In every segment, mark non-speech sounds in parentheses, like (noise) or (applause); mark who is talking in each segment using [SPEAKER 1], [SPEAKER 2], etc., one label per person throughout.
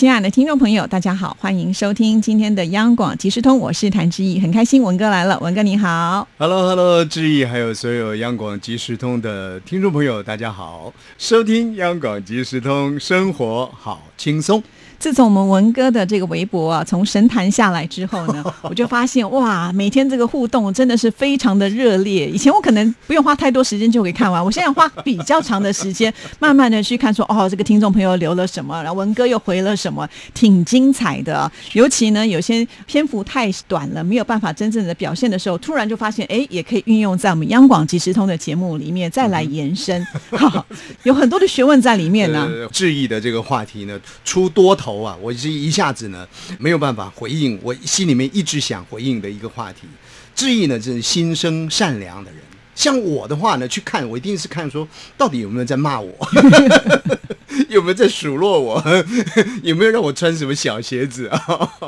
[SPEAKER 1] 亲爱的听众朋友，大家好，欢迎收听今天的央广即时通，我是谭志毅，很开心文哥来了，文哥你好。
[SPEAKER 2] Hello，Hello，志毅，还有所有央广即时通的听众朋友，大家好，收听央广即时通，生活好轻松。
[SPEAKER 1] 自从我们文哥的这个微博啊，从神坛下来之后呢，(laughs) 我就发现哇，每天这个互动真的是非常的热烈。以前我可能不用花太多时间就可以看完，我现在花比较长的时间，慢慢的去看说，哦，这个听众朋友留了什么，然后文哥又回了什么，挺精彩的。尤其呢，有些篇幅太短了，没有办法真正的表现的时候，突然就发现，哎，也可以运用在我们央广即时通的节目里面再来延伸，哈有很多的学问在里面呢。
[SPEAKER 2] 呃，志毅的这个话题呢，出多头啊，我是一下子呢没有办法回应，我心里面一直想回应的一个话题。志毅呢，就是心生善良的人。像我的话呢，去看我一定是看说，到底有没有在骂我，(laughs) 有没有在数落我，(laughs) 有没有让我穿什么小鞋子啊？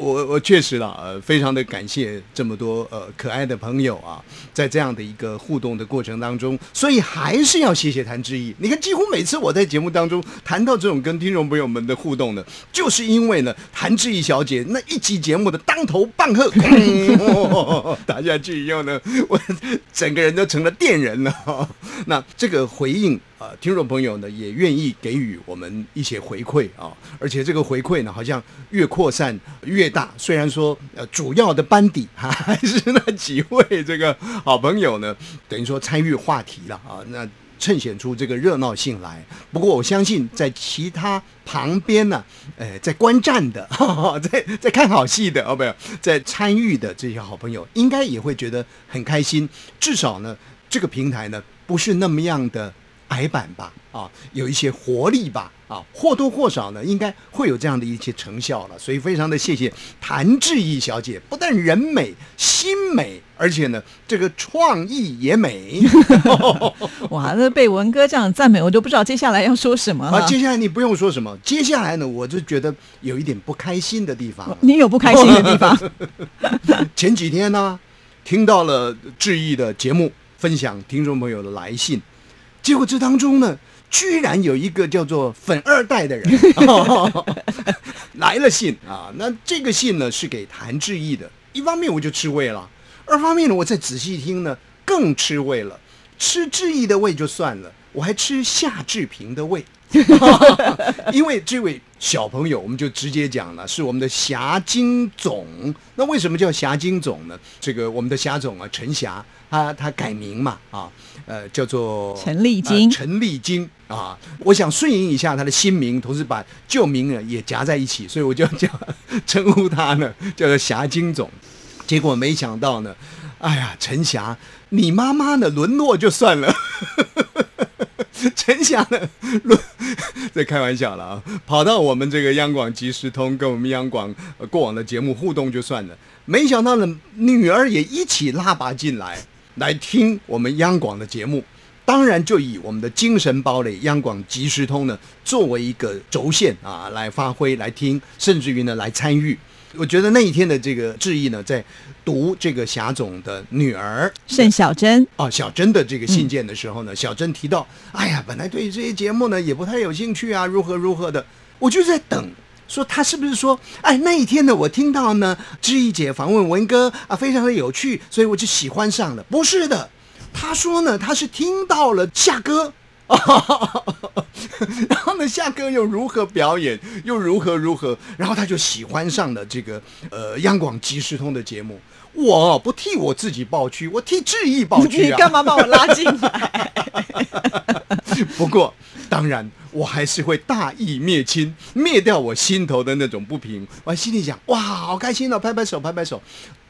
[SPEAKER 2] 我我确实啦，呃，非常的感谢这么多呃可爱的朋友啊，在这样的一个互动的过程当中，所以还是要谢谢谭志毅。你看，几乎每次我在节目当中谈到这种跟听众朋友们的互动呢，就是因为呢，谭志毅小姐那一集节目的当头棒喝，打下去以后呢，我整个人都成了电人了。那这个回应。呃，听众朋友呢也愿意给予我们一些回馈啊，而且这个回馈呢好像越扩散越大。虽然说呃主要的班底哈、还是那几位这个好朋友呢，等于说参与话题了啊，那衬显出这个热闹性来。不过我相信在其他旁边呢，呃，在观战的，(laughs) 哈哈在在看好戏的哦，不有在参与的这些好朋友，应该也会觉得很开心。至少呢，这个平台呢不是那么样的。矮板吧，啊，有一些活力吧，啊，或多或少呢，应该会有这样的一些成效了。所以非常的谢谢谭志毅小姐，不但人美心美，而且呢，这个创意也美。(laughs)
[SPEAKER 1] 哇，那被文哥这样赞美，我都不知道接下来要说什么了。
[SPEAKER 2] 啊，接下来你不用说什么，接下来呢，我就觉得有一点不开心的地方。
[SPEAKER 1] 你有不开心的地方？(laughs)
[SPEAKER 2] 前几天呢，听到了志毅的节目，分享听众朋友的来信。结果这当中呢，居然有一个叫做“粉二代”的人、哦、来了信啊。那这个信呢是给谭志毅的。一方面我就吃味了，二方面呢我再仔细听呢更吃味了。吃志毅的味就算了，我还吃夏志平的味，(laughs) 因为这位小朋友我们就直接讲了，是我们的霞金总。那为什么叫霞金总呢？这个我们的霞总啊，陈霞，他他改名嘛啊。呃，叫做
[SPEAKER 1] 陈丽金，
[SPEAKER 2] 呃、陈丽金啊，我想顺应一下他的新名，同时把旧名呢也夹在一起，所以我就叫 (laughs) 称呼他呢叫做霞金总。结果没想到呢，哎呀，陈霞，你妈妈呢沦落就算了，(laughs) 陈翔呢沦，在开玩笑了啊，跑到我们这个央广即时通跟我们央广、过往的节目互动就算了，没想到呢女儿也一起拉拔进来。来听我们央广的节目，当然就以我们的精神堡垒央广即时通呢作为一个轴线啊来发挥来听，甚至于呢来参与。我觉得那一天的这个志毅呢，在读这个霞总的女儿
[SPEAKER 1] 盛小珍
[SPEAKER 2] 哦小珍的这个信件的时候呢，嗯、小珍提到，哎呀，本来对这些节目呢也不太有兴趣啊，如何如何的，我就在等。说他是不是说，哎，那一天呢，我听到呢，志毅姐访问文哥啊，非常的有趣，所以我就喜欢上了。不是的，他说呢，他是听到了夏哥，然后呢，夏哥又如何表演，又如何如何，然后他就喜欢上了这个呃央广即时通的节目。我不替我自己抱屈，我替志毅抱屈！
[SPEAKER 1] 你干嘛把我拉进来？
[SPEAKER 2] 不过，当然。我还是会大义灭亲，灭掉我心头的那种不平。我心里想，哇，好开心哦，拍拍手，拍拍手。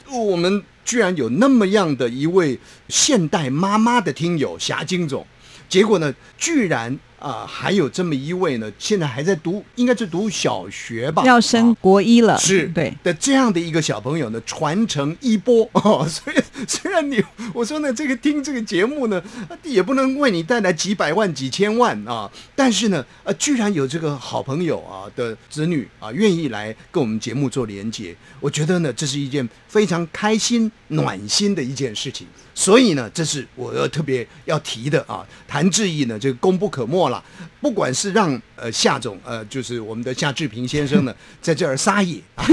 [SPEAKER 2] 我们居然有那么样的一位现代妈妈的听友霞金总，结果呢，居然啊、还有这么一位呢，现在还在读，应该是读小学吧，
[SPEAKER 1] 要升
[SPEAKER 2] 啊
[SPEAKER 1] 国一了，
[SPEAKER 2] 是
[SPEAKER 1] 对。
[SPEAKER 2] 的这样的一个小朋友呢，传承一波 (laughs) 哦。所以虽然你我说呢，这个听这个节目呢，呃也不能为你带来几百万、几千万啊，但是呢，呃，居然有这个好朋友啊的子女啊，愿意来跟我们节目做连接，我觉得呢，这是一件非常开心、暖心的一件事情。所以呢，这是我要特别要提的啊。谭志毅呢，这个功不可没了。不管是让呃夏总呃，就是我们的夏志平先生呢，(laughs) 在这儿撒野 (laughs) 啊，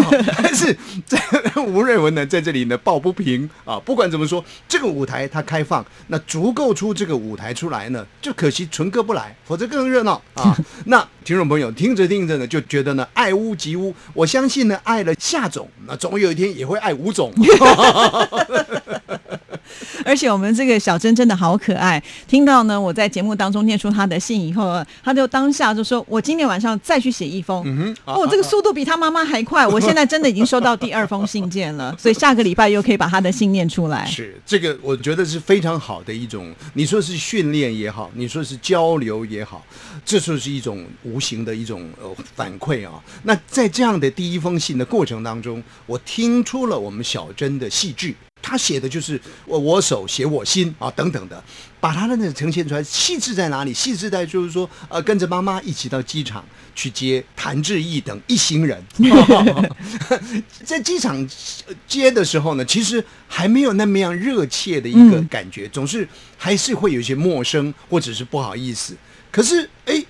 [SPEAKER 2] 但是在吴瑞文呢在这里呢抱不平啊。不管怎么说，这个舞台它开放，那足够出这个舞台出来呢，就可惜纯哥不来，否则更热闹啊。(laughs) 那听众朋友听着听着呢，就觉得呢爱屋及乌。我相信呢，爱了夏总，那总有一天也会爱吴总。
[SPEAKER 1] 而且我们这个小珍真的好可爱。听到呢，我在节目当中念出她的信以后，她就当下就说：“我今天晚上再去写一封。
[SPEAKER 2] 嗯哼
[SPEAKER 1] 哦，这个速度比她妈妈还快。(laughs) 我现在真的已经收到第二封信件了，所以下个礼拜又可以把她的信念出来。
[SPEAKER 2] 是这个，我觉得是非常好的一种，你说是训练也好，你说是交流也好，这就是一种无形的一种呃反馈啊。那在这样的第一封信的过程当中，我听出了我们小珍的戏剧。他写的就是我我手写我心啊等等的，把他的那个呈现出来。细致在哪里？细致在就是说，呃，跟着妈妈一起到机场去接谭志毅等一行人。(laughs) 在机场呃接的时候呢，其实还没有那么样热切的一个
[SPEAKER 1] 嗯
[SPEAKER 2] 感觉，总是还是会有一些陌生或者是不好意思。可是哎，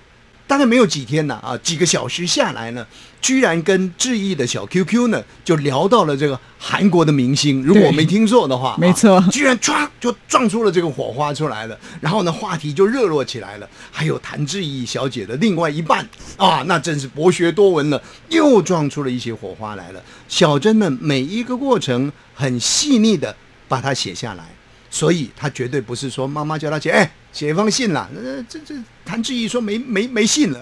[SPEAKER 2] 大概没有几天呢啊，几个小时下来呢，居然跟志毅的小 QQ 呢就聊到了这个韩国的明星，如果我没听错的话，
[SPEAKER 1] 没错
[SPEAKER 2] 啊居然唰就撞出了这个火花出来了，然后呢话题就热络起来了。还有谭志毅小姐的另外一半啊，那真是博学多闻了，又撞出了一些火花来了。小珍呢每一个过程很细腻的把它写下来。所以他绝对不是说妈妈叫他写，哎，写一封信啦。呃，这这谭志毅说没没没信了，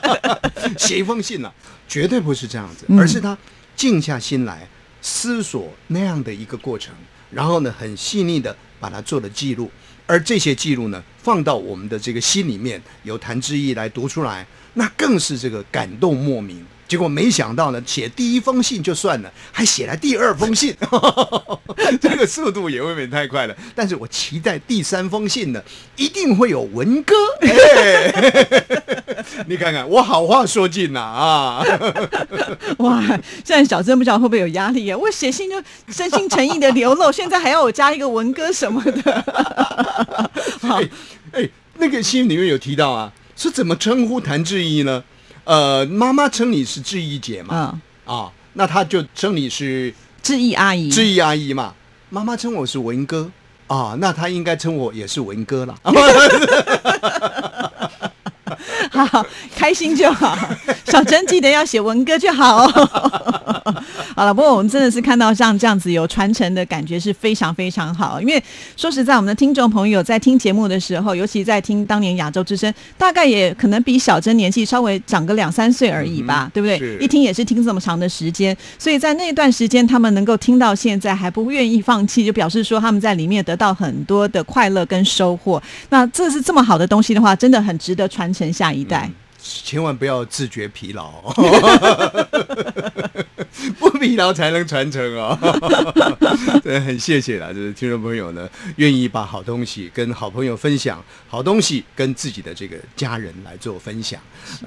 [SPEAKER 2] (laughs) 写一封信了，绝对不是这样子，
[SPEAKER 1] 嗯
[SPEAKER 2] 而是他静下心来思索那样的一个过程，然后呢，很细腻的把它做了记录，而这些记录呢，放到我们的这个心里面，由谭志毅来读出来，那更是这个感动莫名。结果没想到呢，写第一封信就算了，还写来第二封信，(laughs) 这个速度也未免太快了。但是我期待第三封信呢，一定会有文哥。哎，(laughs) 你看看我好话说尽了啊！(laughs)
[SPEAKER 1] 哇，现在小珍不知道会不会有压力啊？我写信就真心诚意的流露，现在还要我加一个文哥什么的。好，
[SPEAKER 2] 哎哎，那个信里面有提到啊，是怎么称呼谭志毅呢？呃，妈妈称你是志毅姐嘛，
[SPEAKER 1] 嗯，
[SPEAKER 2] 啊，那他就称你是
[SPEAKER 1] 志毅阿姨，
[SPEAKER 2] 志毅阿姨嘛。妈妈称我是文哥啊，那他应该称我也是文哥了。(laughs)
[SPEAKER 1] 好，开心就好。小珍记得要写文哥就好、好了，不过我们真的是看到像这样子有传承的感觉是非常非常好。因为说实在，我们的听众朋友在听节目的时候，尤其在听当年亚洲之声，大概也可能比小珍年纪稍微长个两三岁而已吧，
[SPEAKER 2] 嗯
[SPEAKER 1] 对不对？一听也是听这么长的时间，所以在那段时间，他们能够听到现在还不愿意放弃，就表示说他们在里面得到很多的快乐跟收获。那这是这么好的东西的话，真的很值得传承下一代。
[SPEAKER 2] 千万不要自觉疲劳，不疲劳才能传承哦。(laughs) 对很谢谢啦，就是听众朋友呢，愿意把好东西跟好朋友分享，好东西跟自己的这个家人来做分享，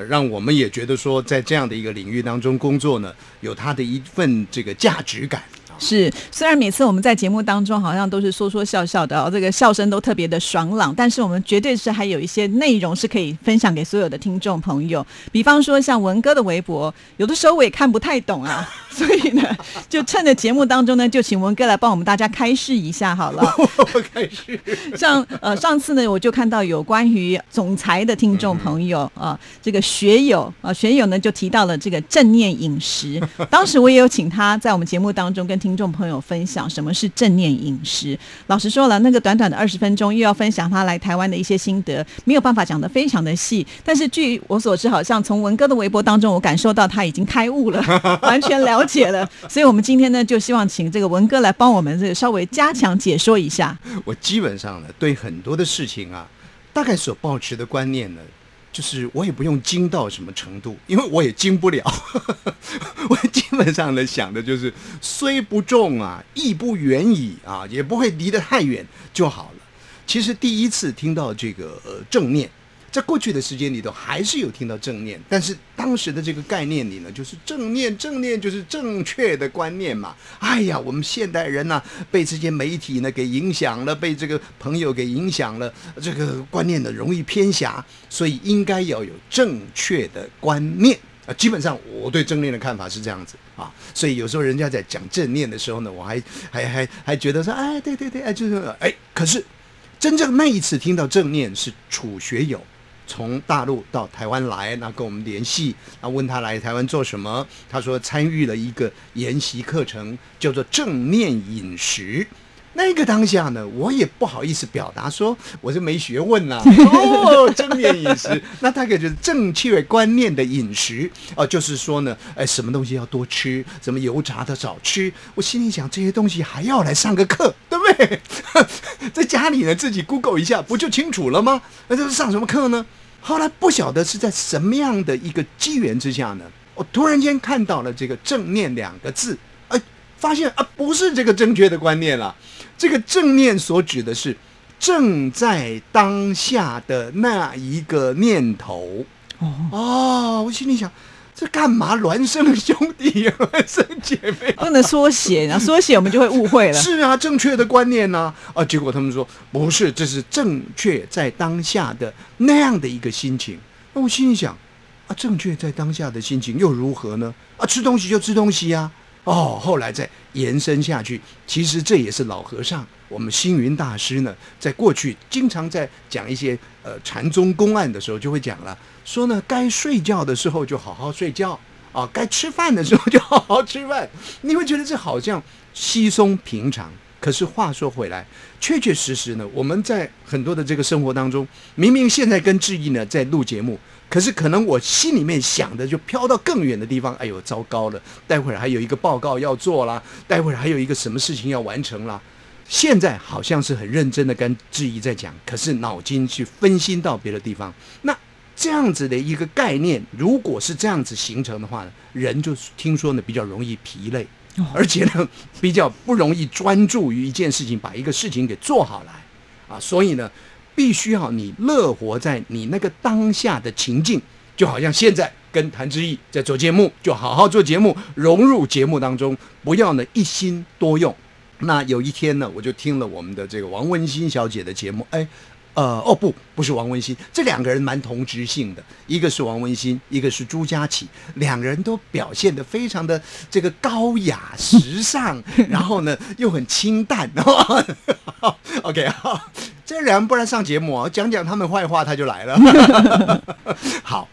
[SPEAKER 2] 让我们也觉得说，在这样的一个领域当中工作呢，有它的一份这个价值感。啊
[SPEAKER 1] 是，虽然每次我们在节目当中好像都是说说笑笑的、哦，这个笑声都特别的爽朗，但是我们绝对是还有一些内容是可以分享给所有的听众朋友。比方说像文哥的微博，有的时候我也看不太懂啊，(laughs) 所以呢，就趁着节目当中呢，就请文哥来帮我们大家开示一下好了。(laughs)
[SPEAKER 2] 开示，
[SPEAKER 1] 像呃上次呢，我就看到有关于总裁的听众朋友啊、这个学友啊、学友呢就提到了这个正念饮食。当时我也有请他在我们节目当中跟听众朋友分享什么是正念饮食。老实说了，那个短短的二十分钟又要分享他来台湾的一些心得，没有办法讲得非常的细。但是据我所知，好像从文哥的微博当中，我感受到他已经开悟了，(laughs) 完全了解了。所以我们今天呢，就希望请这个文哥来帮我们这个稍微加强解说一下。
[SPEAKER 2] 我基本上呢，对很多的事情啊，大概所抱持的观念呢，就是我也不用精到什么程度，因为我也精不了。(laughs) 我基本上呢想的就是，虽不重啊，亦不远矣啊，也不会离得太远就好了。其实第一次听到这个正念。在过去的时间里头，还是有听到正念，但是当时的这个概念里呢，就是正念，正念就是正确的观念嘛。哎呀，我们现代人呢，被这些媒体呢给影响了，被这个朋友给影响了，这个观念呢容易偏狭，所以应该要有正确的观念啊。基本上我对正念的看法是这样子啊，所以有时候人家在讲正念的时候呢，我还还还还觉得说，哎，对对对，哎，就是哎，可是真正那一次听到正念是楚学友。从大陆到台湾来，那跟我们联系，那问他来台湾做什么？他说参与了一个研习课程，叫做正念饮食。那个当下呢，我也不好意思表达说我是没学问呐。(laughs) 哦，正念饮食，那大概就是正确观念的饮食哦，就是说呢，哎，什么东西要多吃，什么油炸的少吃。我心里想，这些东西还要来上个课，对不对？(laughs) 在家里呢，自己 Google 一下，不就清楚了吗？那这是上什么课呢？后来不晓得是在什么样的一个机缘之下呢，我突然间看到了这个“正念”两个字，哎，发现啊，不是这个正确的观念了。这个正念所指的是正在当下的那一个念头。哦，我心里想。这干嘛？孪生兄弟，孪生姐妹，
[SPEAKER 1] 不能缩写啊！缩写我们就会误会了。
[SPEAKER 2] 是啊，正确的观念呢？啊，结果他们说不是，这是正确在当下的那样的一个心情。那我心里想啊，正确在当下的心情又如何呢？啊，吃东西就吃东西呀。哦，后来再延伸下去，其实这也是老和尚，我们星云大师呢，在过去经常在讲一些呃禅宗公案的时候，就会讲了，说呢，该睡觉的时候就好好睡觉啊，该吃饭的时候就好好吃饭。你会觉得这好像稀松平常，可是话说回来，确确实实呢，我们在很多的这个生活当中，明明现在跟志毅呢在录节目。可是可能我心里面想的就飘到更远的地方，哎呦，糟糕了！待会儿还有一个报告要做啦，待会儿还有一个什么事情要完成啦。现在好像是很认真的跟志毅在讲，可是脑筋去分心到别的地方。那这样子的一个概念，如果是这样子形成的话呢，人就听说呢比较容易疲累，而且呢比较不容易专注于一件事情，把一个事情给做好来啊。所以呢。必须要你乐活在你那个当下的情境，就好像现在跟谭志毅在做节目，就好好做节目，融入节目当中，不要呢一心多用。那有一天呢，我就听了我们的这个王文新小姐的节目，哎，呃，哦不，不是王文新，这两个人蛮同质性的，一个是王文新，(laughs) 一个是朱佳琪，两个人都表现的非常的这个高雅时尚，(laughs) 然后呢又很清淡，(laughs) OK 好。这人不然上节目啊，讲讲他们坏话，他就来了。好，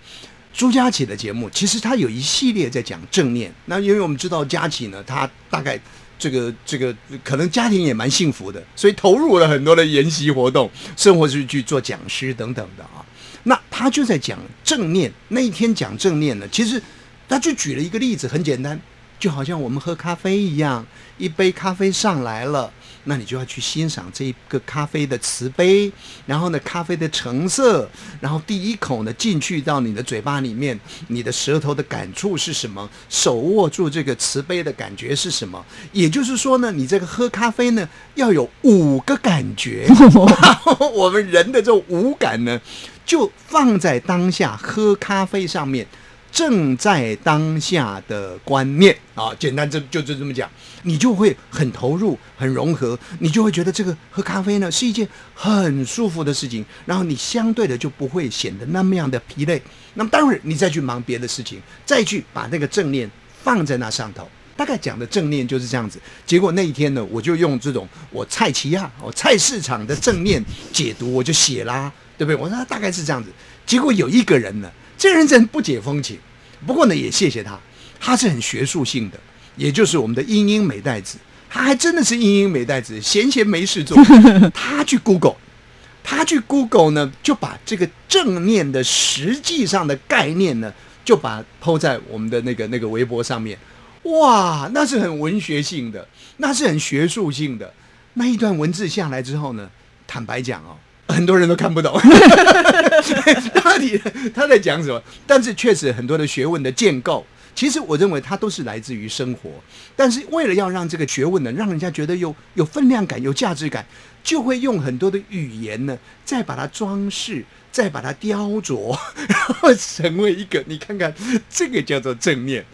[SPEAKER 2] 朱佳琪的节目其实他有一系列在讲正念。那因为我们知道佳琪呢，他大概这个这个可能家庭也蛮幸福的，所以投入了很多的研习活动，生活是去做讲师等等的啊。那他就在讲正念。那一天讲正念呢，其实他就举了一个例子，很简单，就好像我们喝咖啡一样，一杯咖啡上来了。那你就要去欣赏这一个咖啡的瓷杯，然后呢，咖啡的成色，然后第一口呢进去到你的嘴巴里面，你的舌头的感触是什么？手握住这个瓷杯的感觉是什么？也就是说呢，你这个喝咖啡呢要有五个感觉。(laughs) 我们人的这种五感呢，就放在当下喝咖啡上面。正在当下的观念啊，简单这就就这么讲，你就会很投入、很融合，你就会觉得这个喝咖啡呢是一件很舒服的事情，然后你相对的就不会显得那么样的疲累。那么待会儿你再去忙别的事情，再去把那个正念放在那上头，大概讲的正念就是这样子。结果那一天呢，我就用这种我菜奇亚、我菜市场的正念解读，我就写啦，对不对？我说大概是这样子。结果有一个人呢。这人真不解风情，不过呢，也谢谢他，他是很学术性的，也就是我们的英英美代子，他还真的是英英美代子，闲闲没事做，(laughs) 他去 Google，他去 Google 呢，就把这个正念的实际上的概念呢，就把抛在我们的那个那个微博上面，哇，那是很文学性的，那是很学术性的，那一段文字下来之后呢，坦白讲哦。很多人都看不懂，(laughs) 到底他在讲什么？但是确实很多的学问的建构，其实我认为它都是来自于生活。但是为了要让这个学问呢，让人家觉得有有分量感、有价值感，就会用很多的语言呢，再把它装饰，再把它雕琢，(laughs) 然后成为一个你看看，这个叫做正面。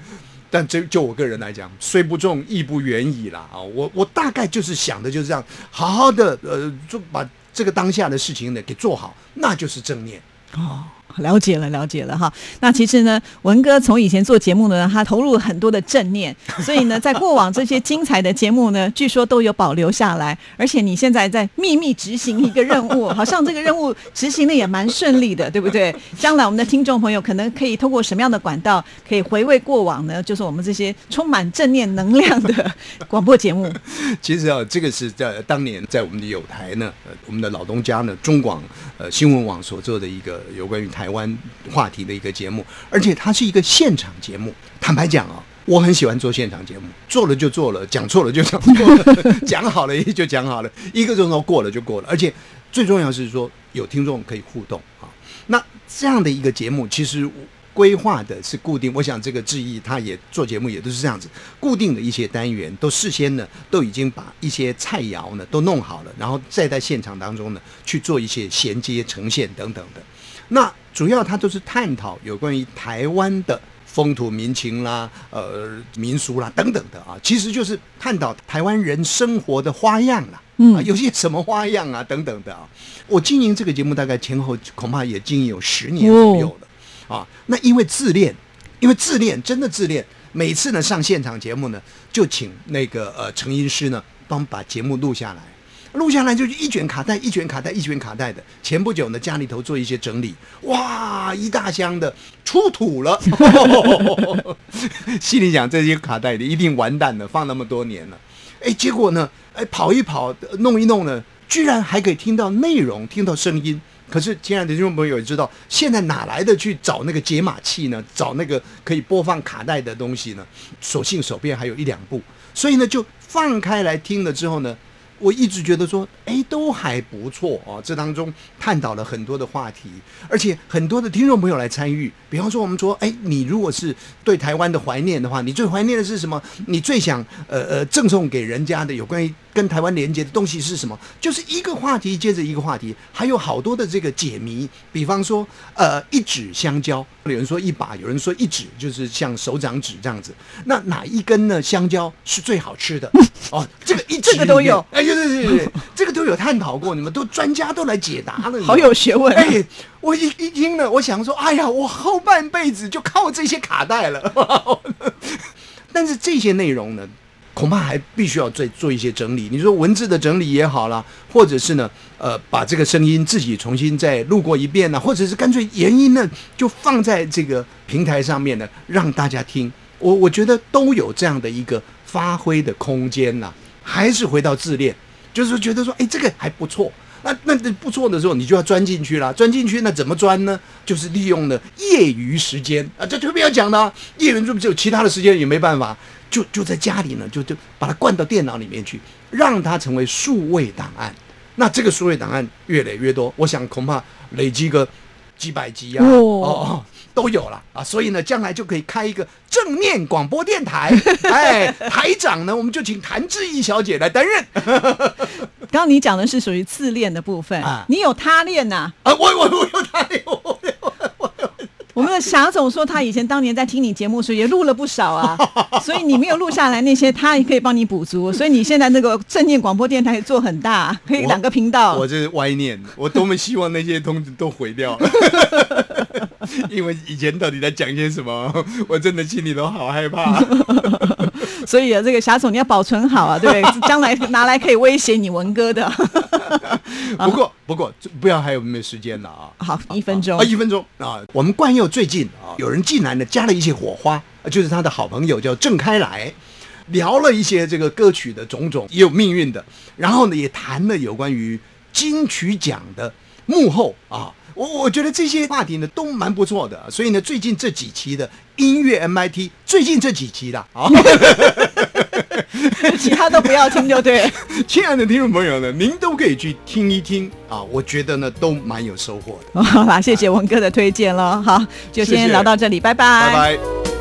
[SPEAKER 2] 但就就我个人来讲，虽不重，亦不远矣啦啊！我我大概就是想的就是这样，好好的呃，就把这个当下的事情呢给做好，那就是正念。
[SPEAKER 1] 哦，了解了，了解了哈。那其实呢，文哥从以前做节目呢，他投入了很多的正念，所以呢，在过往这些精彩的节目呢，据说都有保留下来。而且你现在在秘密执行一个任务，好像这个任务执行的也蛮顺利的，对不对？将来我们的听众朋友可能可以通过什么样的管道，可以回味过往呢？就是我们这些充满正念能量的 (laughs) 广播节目。(laughs)
[SPEAKER 2] 其实啊，这个是在当年在我们的有台呢，呃，我们的老东家呢，中广呃新闻网所做的一个有关于台湾话题的一个节目，而且它是一个现场节目。坦白讲啊，我很喜欢做现场节目，做了就做了，讲错了就讲错了，(laughs) 讲好了也就讲好了，一个钟头过了就过了。而且最重要是说有听众可以互动啊。那这样的一个节目，其实。规划的是固定，我想这个志毅他也做节目也都是这样子，固定的一些单元都事先呢都已经把一些菜肴呢都弄好了，然后再在现场当中呢去做一些衔接呈现等等的。那主要它都是探讨有关于台湾的风土民情啦、呃民俗啦等等的啊，其实就是探讨台湾人生活的花样啦，啊有些什么花样啊等等的啊。我经营这个节目大概前后恐怕也经营有十年左右了。啊，那因为自恋，因为自恋，真的自恋。每次呢上现场节目呢，就请那个呃成音师呢帮把节目录下来，录下来就是一卷卡带，一卷卡带，一卷卡带的。前不久呢家里头做一些整理，哇，一大箱的出土了，(laughs) 心里想这些卡带的一定完蛋了，放那么多年了。哎，结果呢，哎跑一跑，弄一弄呢，居然还可以听到内容，听到声音。可是，亲爱的听众朋友也知道，现在哪来的去找那个解码器呢？找那个可以播放卡带的东西呢？所幸手边还有一两部，所以呢，就放开来听了之后呢。我一直觉得说，哎，都还不错啊。这当中探讨了很多的话题，而且很多的听众朋友来参与。比方说，我们说，哎，你如果是对台湾的怀念的话，你最怀念的是什么？你最想呃呃赠送给人家的有关于跟台湾连接的东西是什么？就是一个话题接着一个话题，还有好多的这个解谜。比方说，呃，一指香蕉，有人说一把，有人说一指，就是像手掌指这样子。那哪一根呢？香蕉是最好吃的？(laughs) 哦，这个一
[SPEAKER 1] 这个都有，
[SPEAKER 2] 哎。对对对对，这个都有探讨过，你们都专家都来解答了，
[SPEAKER 1] 好有学问。
[SPEAKER 2] 哎，我一一听了，我想说，哎呀，我后半辈子就靠这些卡带了。(laughs) 但是这些内容呢，恐怕还必须要再做一些整理。你说文字的整理也好啦，或者是呢，呃，把这个声音自己重新再录过一遍呢，或者是干脆原音呢，就放在这个平台上面呢，让大家听。我我觉得都有这样的一个发挥的空间呐。还是回到自恋。就是觉得说，哎，这个还不错。那那不错的时候，你就要钻进去了。钻进去，那怎么钻呢？就是利用了业余时间啊，这特别要讲的。业余就只有其他的时间也没办法，就就在家里呢，就就把它灌到电脑里面去，让它成为数位档案。那这个数位档案越累越多，我想恐怕累积个几百集啊，哦。哦都有了啊，所以呢，将来就可以开一个正面广播电台。(laughs) 哎，台长呢，我们就请谭志毅小姐来担任。
[SPEAKER 1] 刚 (laughs) 刚你讲的是属于自恋的部分啊，你有他恋呐？
[SPEAKER 2] 啊，我我我有他恋。
[SPEAKER 1] 我 (laughs) 们的霞总说，他以前当年在听你节目时也录了不少啊，(laughs) 所以你没有录下来那些，他也可以帮你补足。所以你现在那个正念广播电台做很大，可以两个频道。
[SPEAKER 2] 我这是歪念，我多么希望那些通知都毁掉。(laughs) 因为以前到底在讲些什么，我真的心里都好害怕。
[SPEAKER 1] 所以啊，这个霞总你要保存好啊，对，将来拿来可以威胁你文哥的。(laughs)
[SPEAKER 2] 不过，不过不要还有没有时间了啊？
[SPEAKER 1] 好，一分钟
[SPEAKER 2] 啊，一分钟啊。我们冠佑最近啊，有人进来呢，加了一些火花，就是他的好朋友叫郑开来，聊了一些这个歌曲的种种，也有命运的，然后呢，也谈了有关于金曲奖的幕后啊。我我觉得这些话题呢都蛮不错的，所以呢，最近这几期的音乐 MIT，最近这几期的啊。(laughs) (laughs)
[SPEAKER 1] 其他都不要听就对了。(laughs)
[SPEAKER 2] 亲爱的听众朋友呢，您都可以去听一听啊，我觉得呢都蛮有收获的。(laughs)
[SPEAKER 1] 好啦，谢谢文哥的推荐了。好，就先聊到这里，拜拜。
[SPEAKER 2] 拜拜。